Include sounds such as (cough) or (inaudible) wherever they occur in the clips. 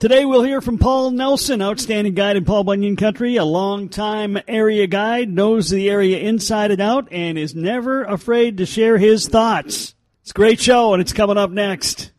Today we'll hear from Paul Nelson, outstanding guide in Paul Bunyan Country, a long-time area guide, knows the area inside and out, and is never afraid to share his thoughts. It's a great show, and it's coming up next.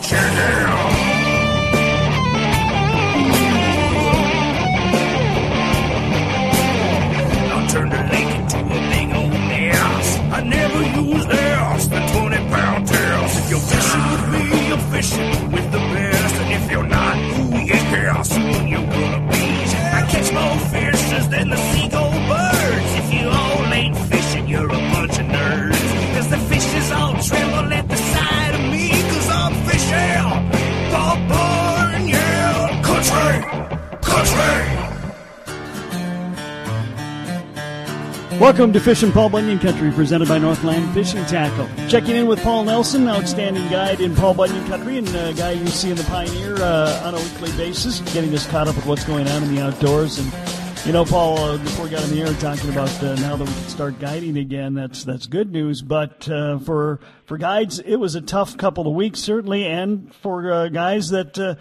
Welcome to Fish Fishing Paul Bunyan Country, presented by Northland Fishing Tackle. Checking in with Paul Nelson, outstanding guide in Paul Bunyan Country, and a guy you see in the Pioneer uh, on a weekly basis, getting us caught up with what's going on in the outdoors. And you know, Paul, uh, before we got in the air, talking about uh, now that we can start guiding again, that's that's good news. But uh, for for guides, it was a tough couple of weeks, certainly, and for uh, guys that. Uh,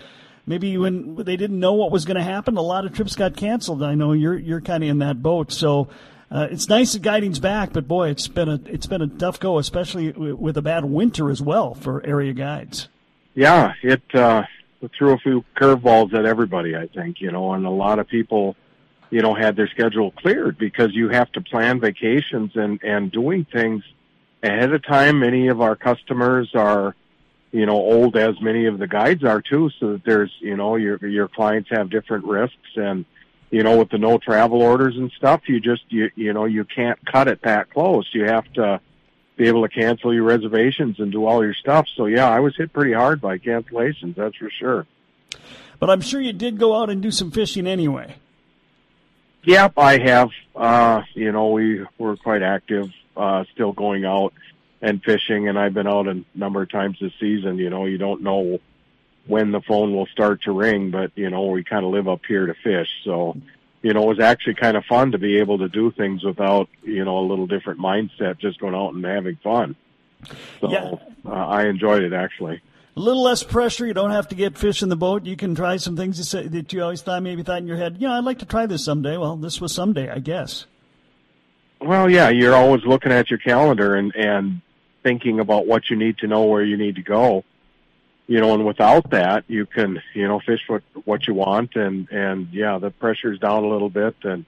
Maybe when they didn't know what was going to happen, a lot of trips got canceled. I know you're you're kind of in that boat, so uh, it's nice that guiding's back, but boy, it's been a it's been a tough go, especially w- with a bad winter as well for area guides. Yeah, it uh, threw a few curveballs at everybody. I think you know, and a lot of people, you know, had their schedule cleared because you have to plan vacations and and doing things ahead of time. Many of our customers are, you know, old as many of the guides are too. So that there's, you know, your your clients have different risks and you know, with the no travel orders and stuff, you just you you know you can't cut it that close. You have to be able to cancel your reservations and do all your stuff. So yeah, I was hit pretty hard by cancellations. That's for sure. But I'm sure you did go out and do some fishing anyway. Yep, I have. Uh, you know, we were quite active, uh, still going out and fishing, and I've been out a number of times this season. You know, you don't know when the phone will start to ring, but you know, we kind of live up here to fish. So, you know, it was actually kind of fun to be able to do things without, you know, a little different mindset, just going out and having fun. So Yeah. uh, I enjoyed it actually. A little less pressure. You don't have to get fish in the boat. You can try some things that, say, that you always thought maybe thought in your head. You know, I'd like to try this someday. Well, this was someday, I guess. Well, yeah, you're always looking at your calendar and, and thinking about what you need to know where you need to go. You know, and without that, you can, you know, fish what, what you want and, and yeah, the pressure's down a little bit and,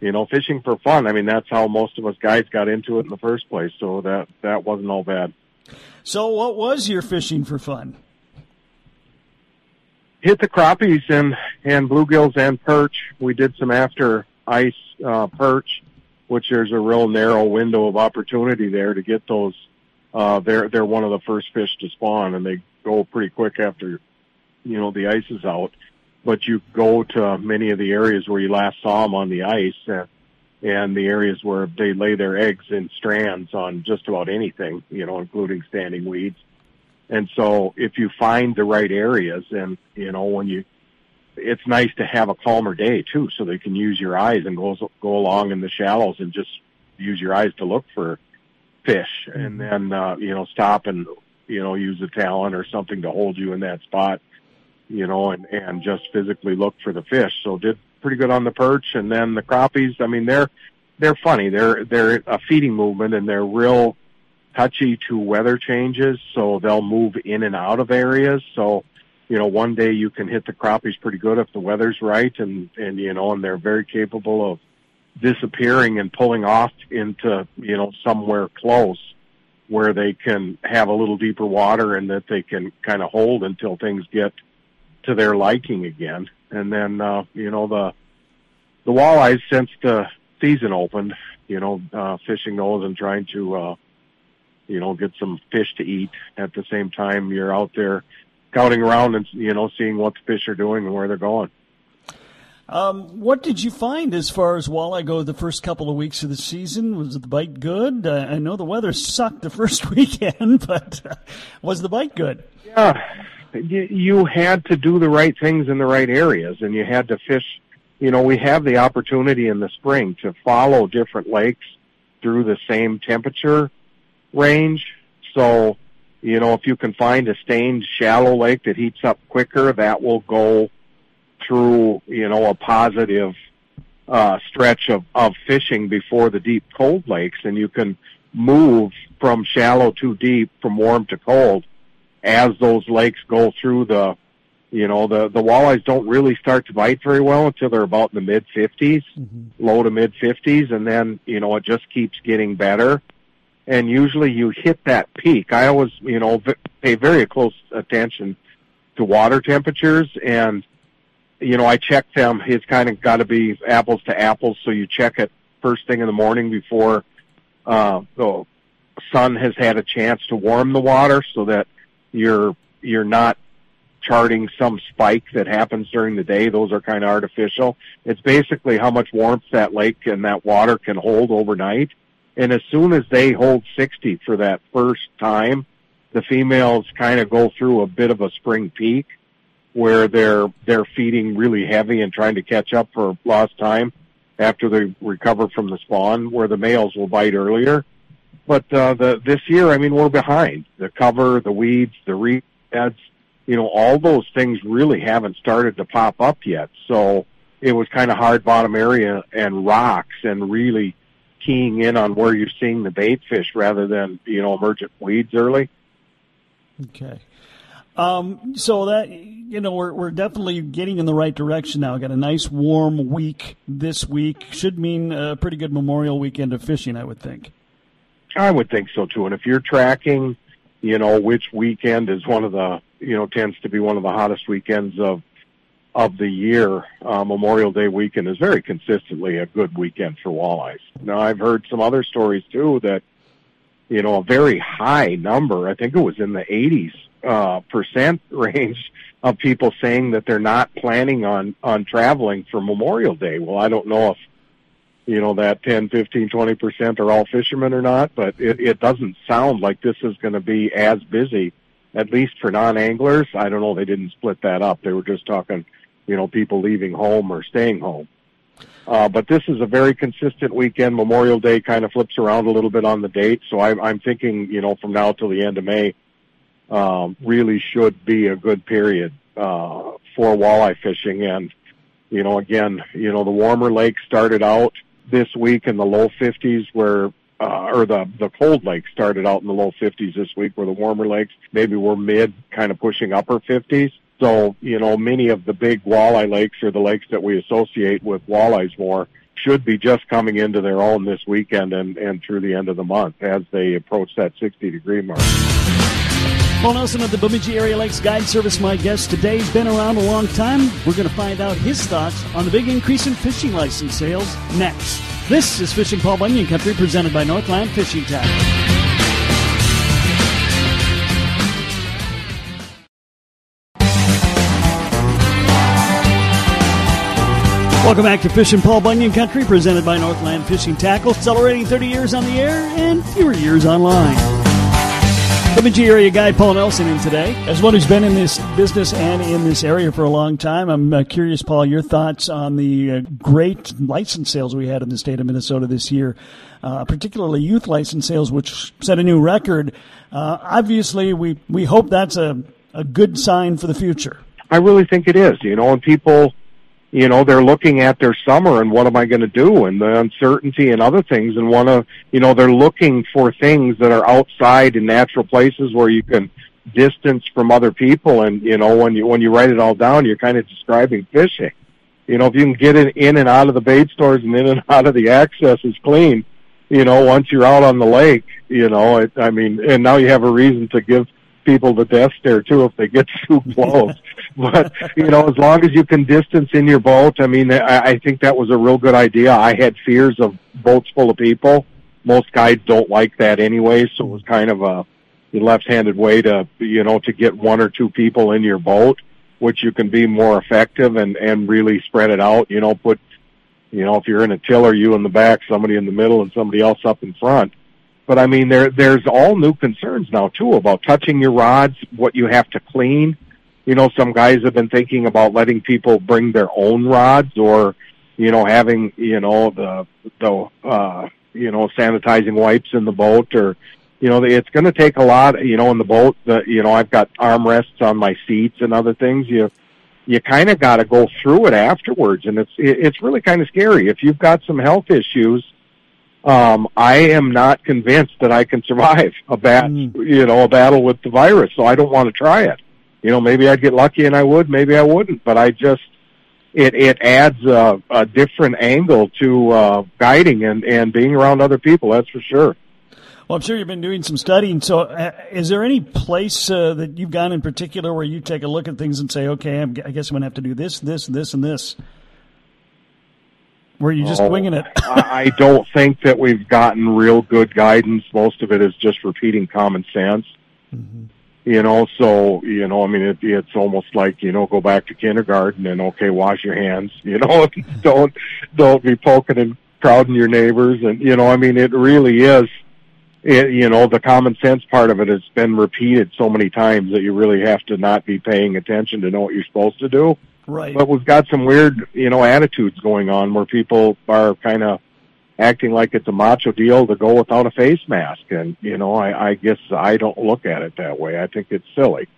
you know, fishing for fun. I mean, that's how most of us guys got into it in the first place. So that, that wasn't all bad. So, what was your fishing for fun? hit the crappies and and bluegills and perch. We did some after ice uh, perch, which there's a real narrow window of opportunity there to get those. Uh, they're they're one of the first fish to spawn, and they go pretty quick after you know the ice is out. But you go to many of the areas where you last saw them on the ice, and, and the areas where they lay their eggs in strands on just about anything, you know, including standing weeds. And so if you find the right areas and, you know, when you, it's nice to have a calmer day too, so they can use your eyes and go, go along in the shallows and just use your eyes to look for fish and then, uh, you know, stop and, you know, use a talon or something to hold you in that spot, you know, and, and just physically look for the fish. So did pretty good on the perch and then the crappies. I mean, they're, they're funny. They're, they're a feeding movement and they're real, touchy to weather changes, so they'll move in and out of areas. So, you know, one day you can hit the crappies pretty good if the weather's right, and and you know, and they're very capable of disappearing and pulling off into you know somewhere close where they can have a little deeper water and that they can kind of hold until things get to their liking again. And then uh, you know the the walleyes since the season opened, you know, uh, fishing those and trying to uh, you know, get some fish to eat at the same time you're out there scouting around and, you know, seeing what the fish are doing and where they're going. Um, what did you find as far as walleye go the first couple of weeks of the season? Was the bite good? Uh, I know the weather (laughs) sucked the first (laughs) weekend, but uh, was the bite good? Yeah. You, you had to do the right things in the right areas and you had to fish. You know, we have the opportunity in the spring to follow different lakes through the same temperature range. So, you know, if you can find a stained shallow lake that heats up quicker, that will go through, you know, a positive uh, stretch of, of fishing before the deep cold lakes, and you can move from shallow to deep, from warm to cold, as those lakes go through the, you know, the the walleyes don't really start to bite very well until they're about in the mid 50s, mm-hmm. low to mid 50s, and then you know it just keeps getting better. And usually you hit that peak. I always, you know, v- pay very close attention to water temperatures and you know, I check them. It's kind of got to be apples to apples. So you check it first thing in the morning before uh, the sun has had a chance to warm the water, so that you're you're not charting some spike that happens during the day. Those are kind of artificial. It's basically how much warmth that lake and that water can hold overnight. And as soon as they hold 60 for that first time, the females kind of go through a bit of a spring peak where they're they're feeding really heavy and trying to catch up for lost time after they recover from the spawn, where the males will bite earlier. But uh, the this year, I mean, we're behind. The cover, the weeds, the reeds, you know, all those things really haven't started to pop up yet. So it was kind of hard bottom area and rocks and really keying in on where you're seeing the bait fish rather than you know emergent weeds early. Okay. Um, so that you know, we're we're definitely getting in the right direction now. Got a nice warm week this week. Should mean a pretty good Memorial weekend of fishing, I would think. I would think so too. And if you're tracking, you know, which weekend is one of the, you know, tends to be one of the hottest weekends of of the year, uh, Memorial Day weekend is very consistently a good weekend for walleyes. Now, I've heard some other stories too that, you know, a very high number. I think it was in the 80s uh, percent (laughs) range of people saying that they're not planning on on traveling for Memorial Day. Well, I don't know if you know that 10, 15, 20 percent are all fishermen or not, but it, it doesn't sound like this is going to be as busy, at least for non-anglers. I don't know. They didn't split that up. They were just talking, you know, people leaving home or staying home. Uh, but this is a very consistent weekend. Memorial Day kind of flips around a little bit on the date, so I'm, I'm thinking, you know, from now till the end of May, um, really should be a good period uh, for walleye fishing. And you know, again, you know, the warmer lakes started out this week in the low 50s, where uh, or the the cold lakes started out in the low 50s this week, where the warmer lakes maybe were mid, kind of pushing upper 50s. So, you know, many of the big walleye lakes or the lakes that we associate with walleyes more should be just coming into their own this weekend and, and through the end of the month as they approach that 60 degree mark. Paul Nelson of the Bemidji Area Lakes Guide Service, my guest today. He's been around a long time. We're going to find out his thoughts on the big increase in fishing license sales next. This is Fishing Paul Bunyan Country, presented by Northland Fishing Tackle. Welcome back to Fishing Paul Bunyan Country, presented by Northland Fishing Tackle, celebrating 30 years on the air and fewer years online. Bemidji area guy Paul Nelson in today. As one who's been in this business and in this area for a long time, I'm uh, curious, Paul, your thoughts on the uh, great license sales we had in the state of Minnesota this year, uh, particularly youth license sales, which set a new record. Uh, obviously, we, we hope that's a, a good sign for the future. I really think it is, you know, and people you know they're looking at their summer and what am i going to do and the uncertainty and other things and want to you know they're looking for things that are outside in natural places where you can distance from other people and you know when you when you write it all down you're kind of describing fishing. You know if you can get it in and out of the bait stores and in and (laughs) out of the access is clean you know once you're out on the lake you know it, i mean and now you have a reason to give people the death stare too if they get (laughs) too close. but you know, as long as you can distance in your boat, I mean, I, I think that was a real good idea. I had fears of boats full of people. Most guides don't like that anyway, so it was kind of a left-handed way to you know to get one or two people in your boat, which you can be more effective and and really spread it out. You know, put you know if you're in a tiller, you in the back, somebody in the middle, and somebody else up in front but I mean, there there's all new concerns now too about touching your rods, what you have to clean. You know, some guys have been thinking about letting people bring their own rods, or you know, having you know the the uh, you know sanitizing wipes in the boat, or you know, it's going to take a lot. You know, in the boat, the you know, I've got armrests on my seats and other things. You you kind of got to go through it afterwards, and it's it's really kind of scary. If you've got some health issues, um, I am not convinced that I can survive a bat, Mm. you know, a battle with the virus. So I don't want to try it. You know, maybe I'd get lucky and I would, maybe I wouldn't. But I just it it adds a, a different angle to uh, guiding and and being around other people. That's for sure. Well, I'm sure you've been doing some studying. So, uh, is there any place uh, that you've gone in particular where you take a look at things and say, "Okay, I'm, I guess I'm going to have to do this, this, this, and this"? Where you just Oh, winging it? I I don't think that we've gotten real good guidance. Most of it is just repeating common sense. Mm-hmm. You know, so you know, I mean, it, it's almost like you know, go back to kindergarten and okay, wash your hands. (laughs) You know, don't don't be poking and crowding your neighbors, and you know, I mean, it really is. It, you know, the common sense part of it has been repeated so many times that you really have to not be paying attention to know what you're supposed to do right. but we've got some weird, you know, attitudes going on where people are kind of acting like it's a macho deal to go without a face mask. And, you know, I, I guess I don't look at it that way. I think it's silly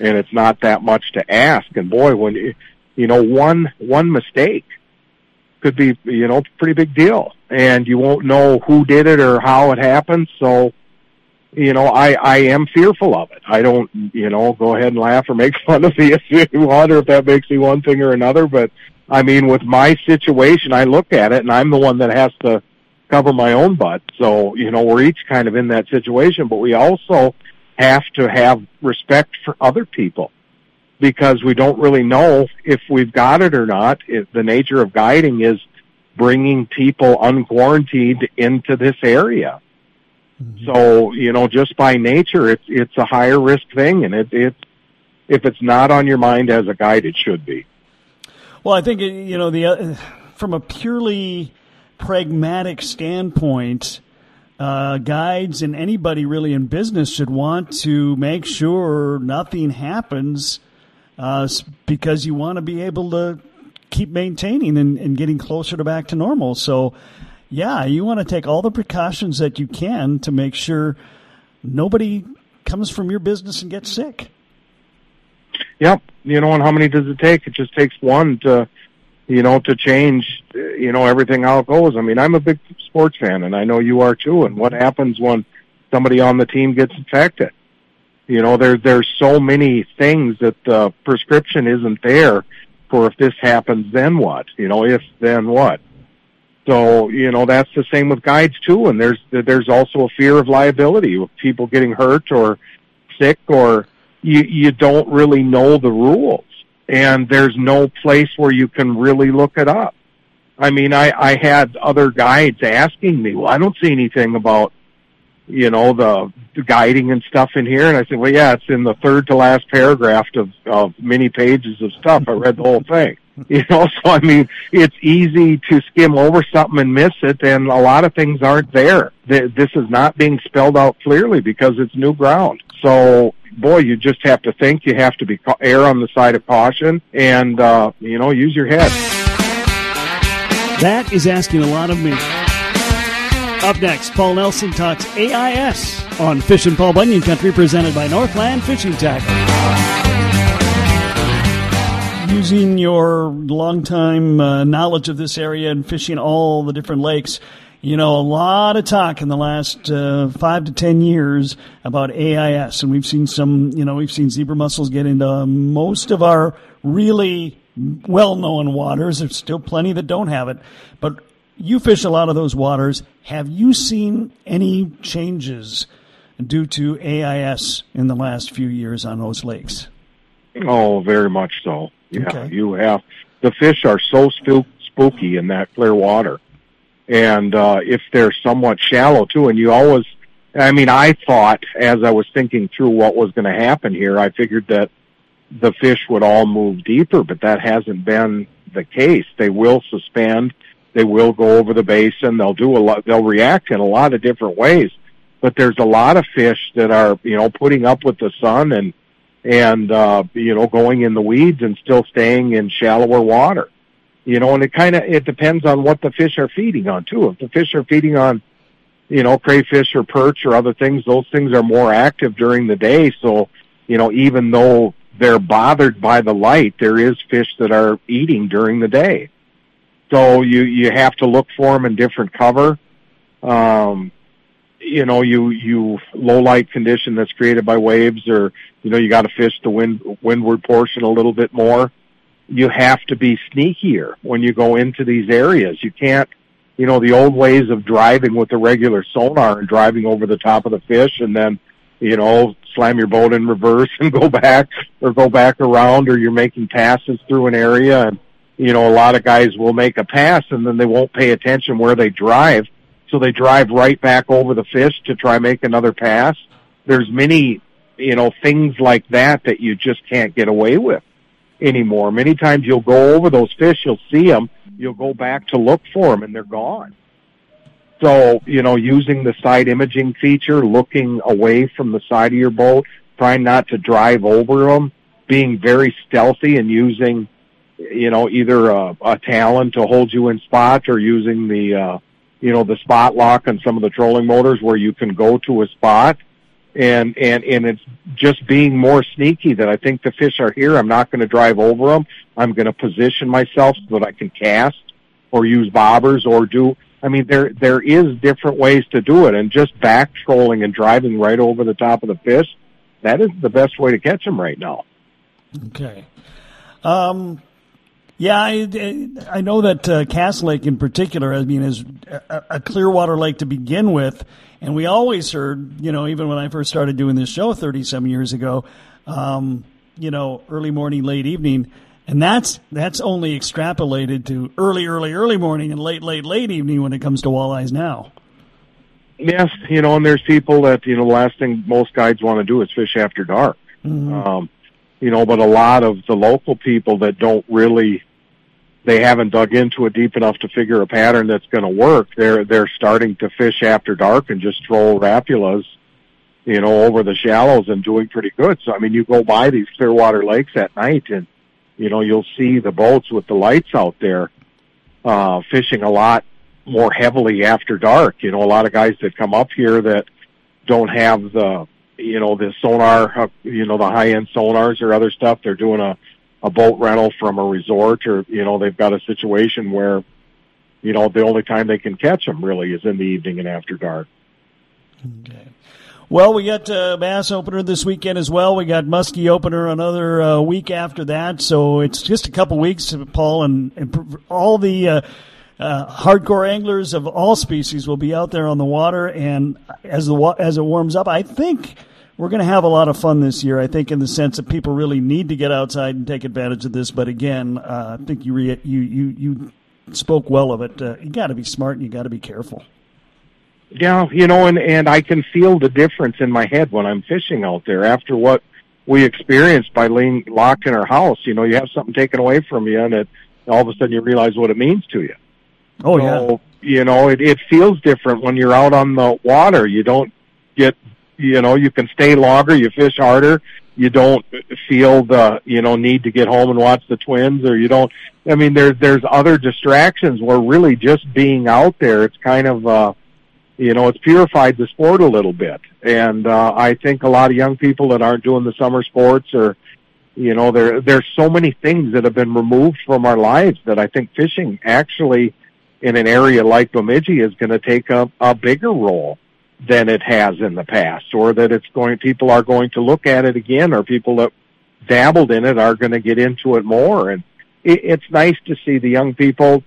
and it's not that much to ask. And boy, when, you- you know, one, one mistake could be, you know, pretty big deal and you won't know who did it or how it happened. So, you know, I, I am fearful of it. I don't, you know, go ahead and laugh or make (laughs) fun of me if you want or if that makes me one thing or another. But I mean, with my situation, I look at it and I'm the one that has to cover my own butt. So, you know, we're each kind of in that situation, but we also have to have respect for other people because we don't really know if we've got it or not. If the nature of guiding is bringing people unquarantined into this area. So, you know, just by nature, it's, it's a higher risk thing and it, it's, if it's not on your mind as a guide, it should be. Well, I think uh, you know the uh, from a purely pragmatic standpoint, uh, guides and anybody really in business should want to make sure nothing happens uh, because you want to be able to keep maintaining and, and getting closer to back to normal. So, yeah, you want to take all the precautions that you can to make sure nobody comes from your business and gets sick. Yep. You know, and how many does it take? It just takes one to, you know, to change, you know, everything how it goes. I mean, I'm a big sports fan and I know you are too. And what happens when somebody on the team gets infected? You know, there, there's so many things that the prescription isn't there for if this happens, then what? You know, if, then what? So, you know, that's the same with guides too. And there's, there's also a fear of liability of people getting hurt or sick or you, you don't really know the rules and there's no place where you can really look it up. I mean, I, I had other guides asking me, well, I don't see anything about, you know, the, the guiding and stuff in here. And I said, well, yeah, it's in the third to last paragraph of, of many pages of stuff. I read the whole thing. (laughs) You know, so I mean, it's easy to skim over something and miss it, and a lot of things aren't there. This is not being spelled out clearly because it's new ground. So, boy, you just have to think. You have to be err on the side of caution, and uh, you know, use your head. That is asking a lot of me. Up next, Paul Nelson talks AIS on Fishin' Paul Bunyan Country, presented by Northland Fishing Tackle. Using your longtime uh, knowledge of this area and fishing all the different lakes, you know, a lot of talk in the last uh, five to ten years about AIS, and we've seen some, you know, we've seen zebra mussels get into most of our really well-known waters. There's still plenty that don't have it, but you fish a lot of those waters. Have you seen any changes due to AIS in the last few years on those lakes? Oh, very much so. Yeah, Okay. you have the fish are so spook, spooky in that clear water, and uh, if they're somewhat shallow too, and you always, I mean, I thought as I was thinking through what was going to happen here, I figured that the fish would all move deeper, but that hasn't been the case. They will suspend, they will go over the basin, they'll do a lot, they'll react in a lot of different ways. But there's a lot of fish that are, you know, putting up with the sun and and uh you know going in the weeds and still staying in shallower water you know and it kind of it depends on what the fish are feeding on too if the fish are feeding on you know crayfish or perch or other things those things are more active during the day so you know even though they're bothered by the light, there is fish that are eating during the day. So you you have to look for them in different cover. Um, you know, you you low light condition that's created by waves, or you know, you got to fish the wind windward portion a little bit more. You have to be sneakier when you go into these areas. You can't, you know, the old ways of driving with the regular sonar and driving over the top of the fish, and then, you know, slam your boat in reverse (laughs) and go back, or go back around, or you're making passes through an area and you know, a lot of guys will make a pass and then they won't pay attention where they drive. So they drive right back over the fish to try make another pass. There's many, you know, things like that that you just can't get away with anymore. Many times you'll go over those fish, you'll see them, you'll go back to look for them and they're gone. So, you know, using the side imaging feature, looking away from the side of your boat, trying not to drive over them, being very stealthy and using you know, either a, a talon to hold you in spot or using the, uh, you know, the spot lock on some of the trolling motors where you can go to a spot. And, and, and it's just being more sneaky that I think the fish are here. I'm not going to drive over them. I'm going to position myself so that I can cast or use bobbers or do, I mean, there, there is different ways to do it and just back trolling and driving right over the top of the fish. That is the best way to catch them right now. Okay. Um, yeah, I, I know that uh, Cass Lake in particular, I mean, is a, a Clearwater lake to begin with. And we always heard, you know, even when I first started doing this show 37 years ago, um, you know, early morning, late evening. And that's that's only extrapolated to early, early, early morning and late, late, late evening when it comes to walleyes now. Yes, you know, and there's people that you know the last thing most guides want to do is fish after dark. Mm-hmm. Um, you know, but a lot of the local people that don't really they haven't dug into it deep enough to figure a pattern that's going to work. They're they're starting to fish after dark and just troll Rapalas, you know, over the shallows and doing pretty good. So I mean, you go by these Clearwater lakes at night and you know you'll see the boats with the lights out there uh, fishing a lot more heavily after dark. You know, a lot of guys that come up here that don't have the you know the sonar, uh, you know, the high end sonars or other stuff. They're doing a a boat rental from a resort or, you know, they've got a situation where, you know, the only time they can catch them really is in the evening and after dark. Okay. Well, we got uh, Bass opener this weekend as well. We got Muskie opener another uh, week after that. So it's just a couple weeks, Paul, and, and all the uh, uh, hardcore anglers of all species will be out there on the water. And as the as it warms up, I think we're going to have a lot of fun this year. I think, in the sense that people really need to get outside and take advantage of this. But again, uh, I think you re- you you you spoke well of it. Uh, you got to be smart and you got to be careful. Yeah, you know, and and I can feel the difference in my head when I'm fishing out there after what we experienced by being locked in our house. You know, you have something taken away from you, and it all of a sudden you realize what it means to you. Oh so, yeah. You know, it it feels different when you're out on the water. You don't get you know you can stay longer, you fish harder, you don't feel the you know need to get home and watch the twins, or you don't. I mean, there's there's other distractions. Where really just being out there, it's kind of uh, you know it's purified the sport a little bit, and uh, I think a lot of young people that aren't doing the summer sports or you know there there's so many things that have been removed from our lives that I think fishing actually in an area like Bemidji is going to take a, a bigger role than it has in the past, or that it's going, people are going to look at it again, or people that dabbled in it are going to get into it more. And it, it's nice to see the young people,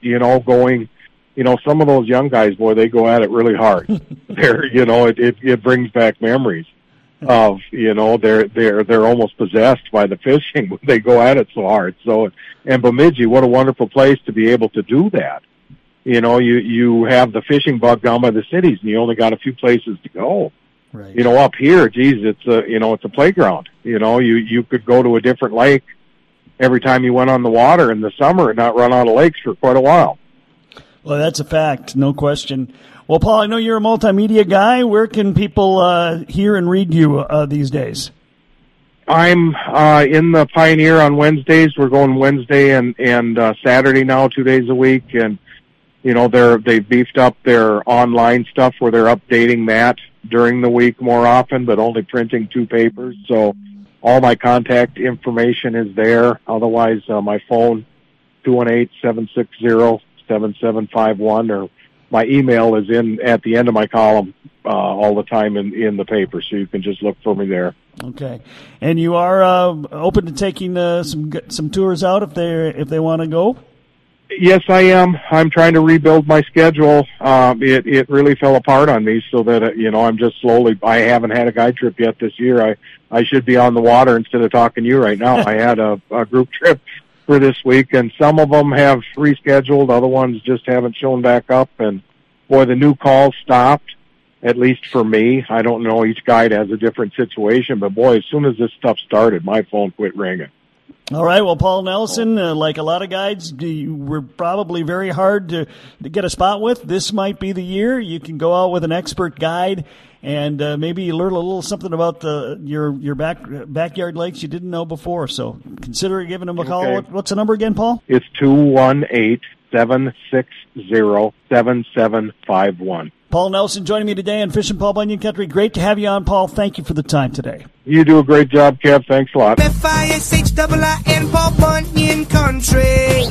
you know, going, you know, some of those young guys, boy, they go at it really hard. (laughs) they're, you know, it, it, it brings back memories of, you know, they're, they're, they're almost possessed by the (laughs) fishing when they go at it so hard. So, and Bemidji, what a wonderful place to be able to do that you know, you you have the fishing bug down by the cities, and you only got a few places to go. Right. You know, up here, geez, it's a you know it's a playground. You know, you you could go to a different lake every time you went on the water in the summer and not run out of lakes for quite a while. Well, that's a fact, no question. Well, Paul, I know you're a multimedia guy. Where can people uh, hear and read you uh, these days? I'm uh, in the Pioneer on Wednesdays. We're going Wednesday and and uh, Saturday now, two days a week, and you know they're they've beefed up their online stuff where they're updating that during the week more often, but only printing two papers. So all my contact information is there. Otherwise, uh, my phone, 218-760-7751 or my email is in at the end of my column uh, all the time in, in the paper, so you can just look for me there. Okay, and you are uh, open to taking uh, some some tours out if they if they want to go. Yes, I am. I'm trying to rebuild my schedule. Um, it it really fell apart on me, so that uh, you know I'm just slowly. I haven't had a guide trip yet this year. I I should be on the water instead of talking to you right now. I had a, a group trip for this week, and some of them have rescheduled. Other ones just haven't shown back up. And boy, the new calls stopped. At least for me, I don't know. Each guide has a different situation, but boy, as soon as this stuff started, my phone quit ringing. All right. Well, Paul Nelson, uh, like a lot of guides, you were probably very hard to, to get a spot with. This might be the year you can go out with an expert guide and uh, maybe learn a little something about the, your your back backyard lakes you didn't know before. So consider giving them a call. Okay. What, what's the number again, Paul? It's two one eight seven six zero seven seven five one. Paul Nelson joining me today on Fishing Paul Bunyan Country. Great to have you on, Paul. Thank you for the time today. You do a great job, Kev. Thanks a lot. F-I-S-H-I-I-N Paul Bunyan Country.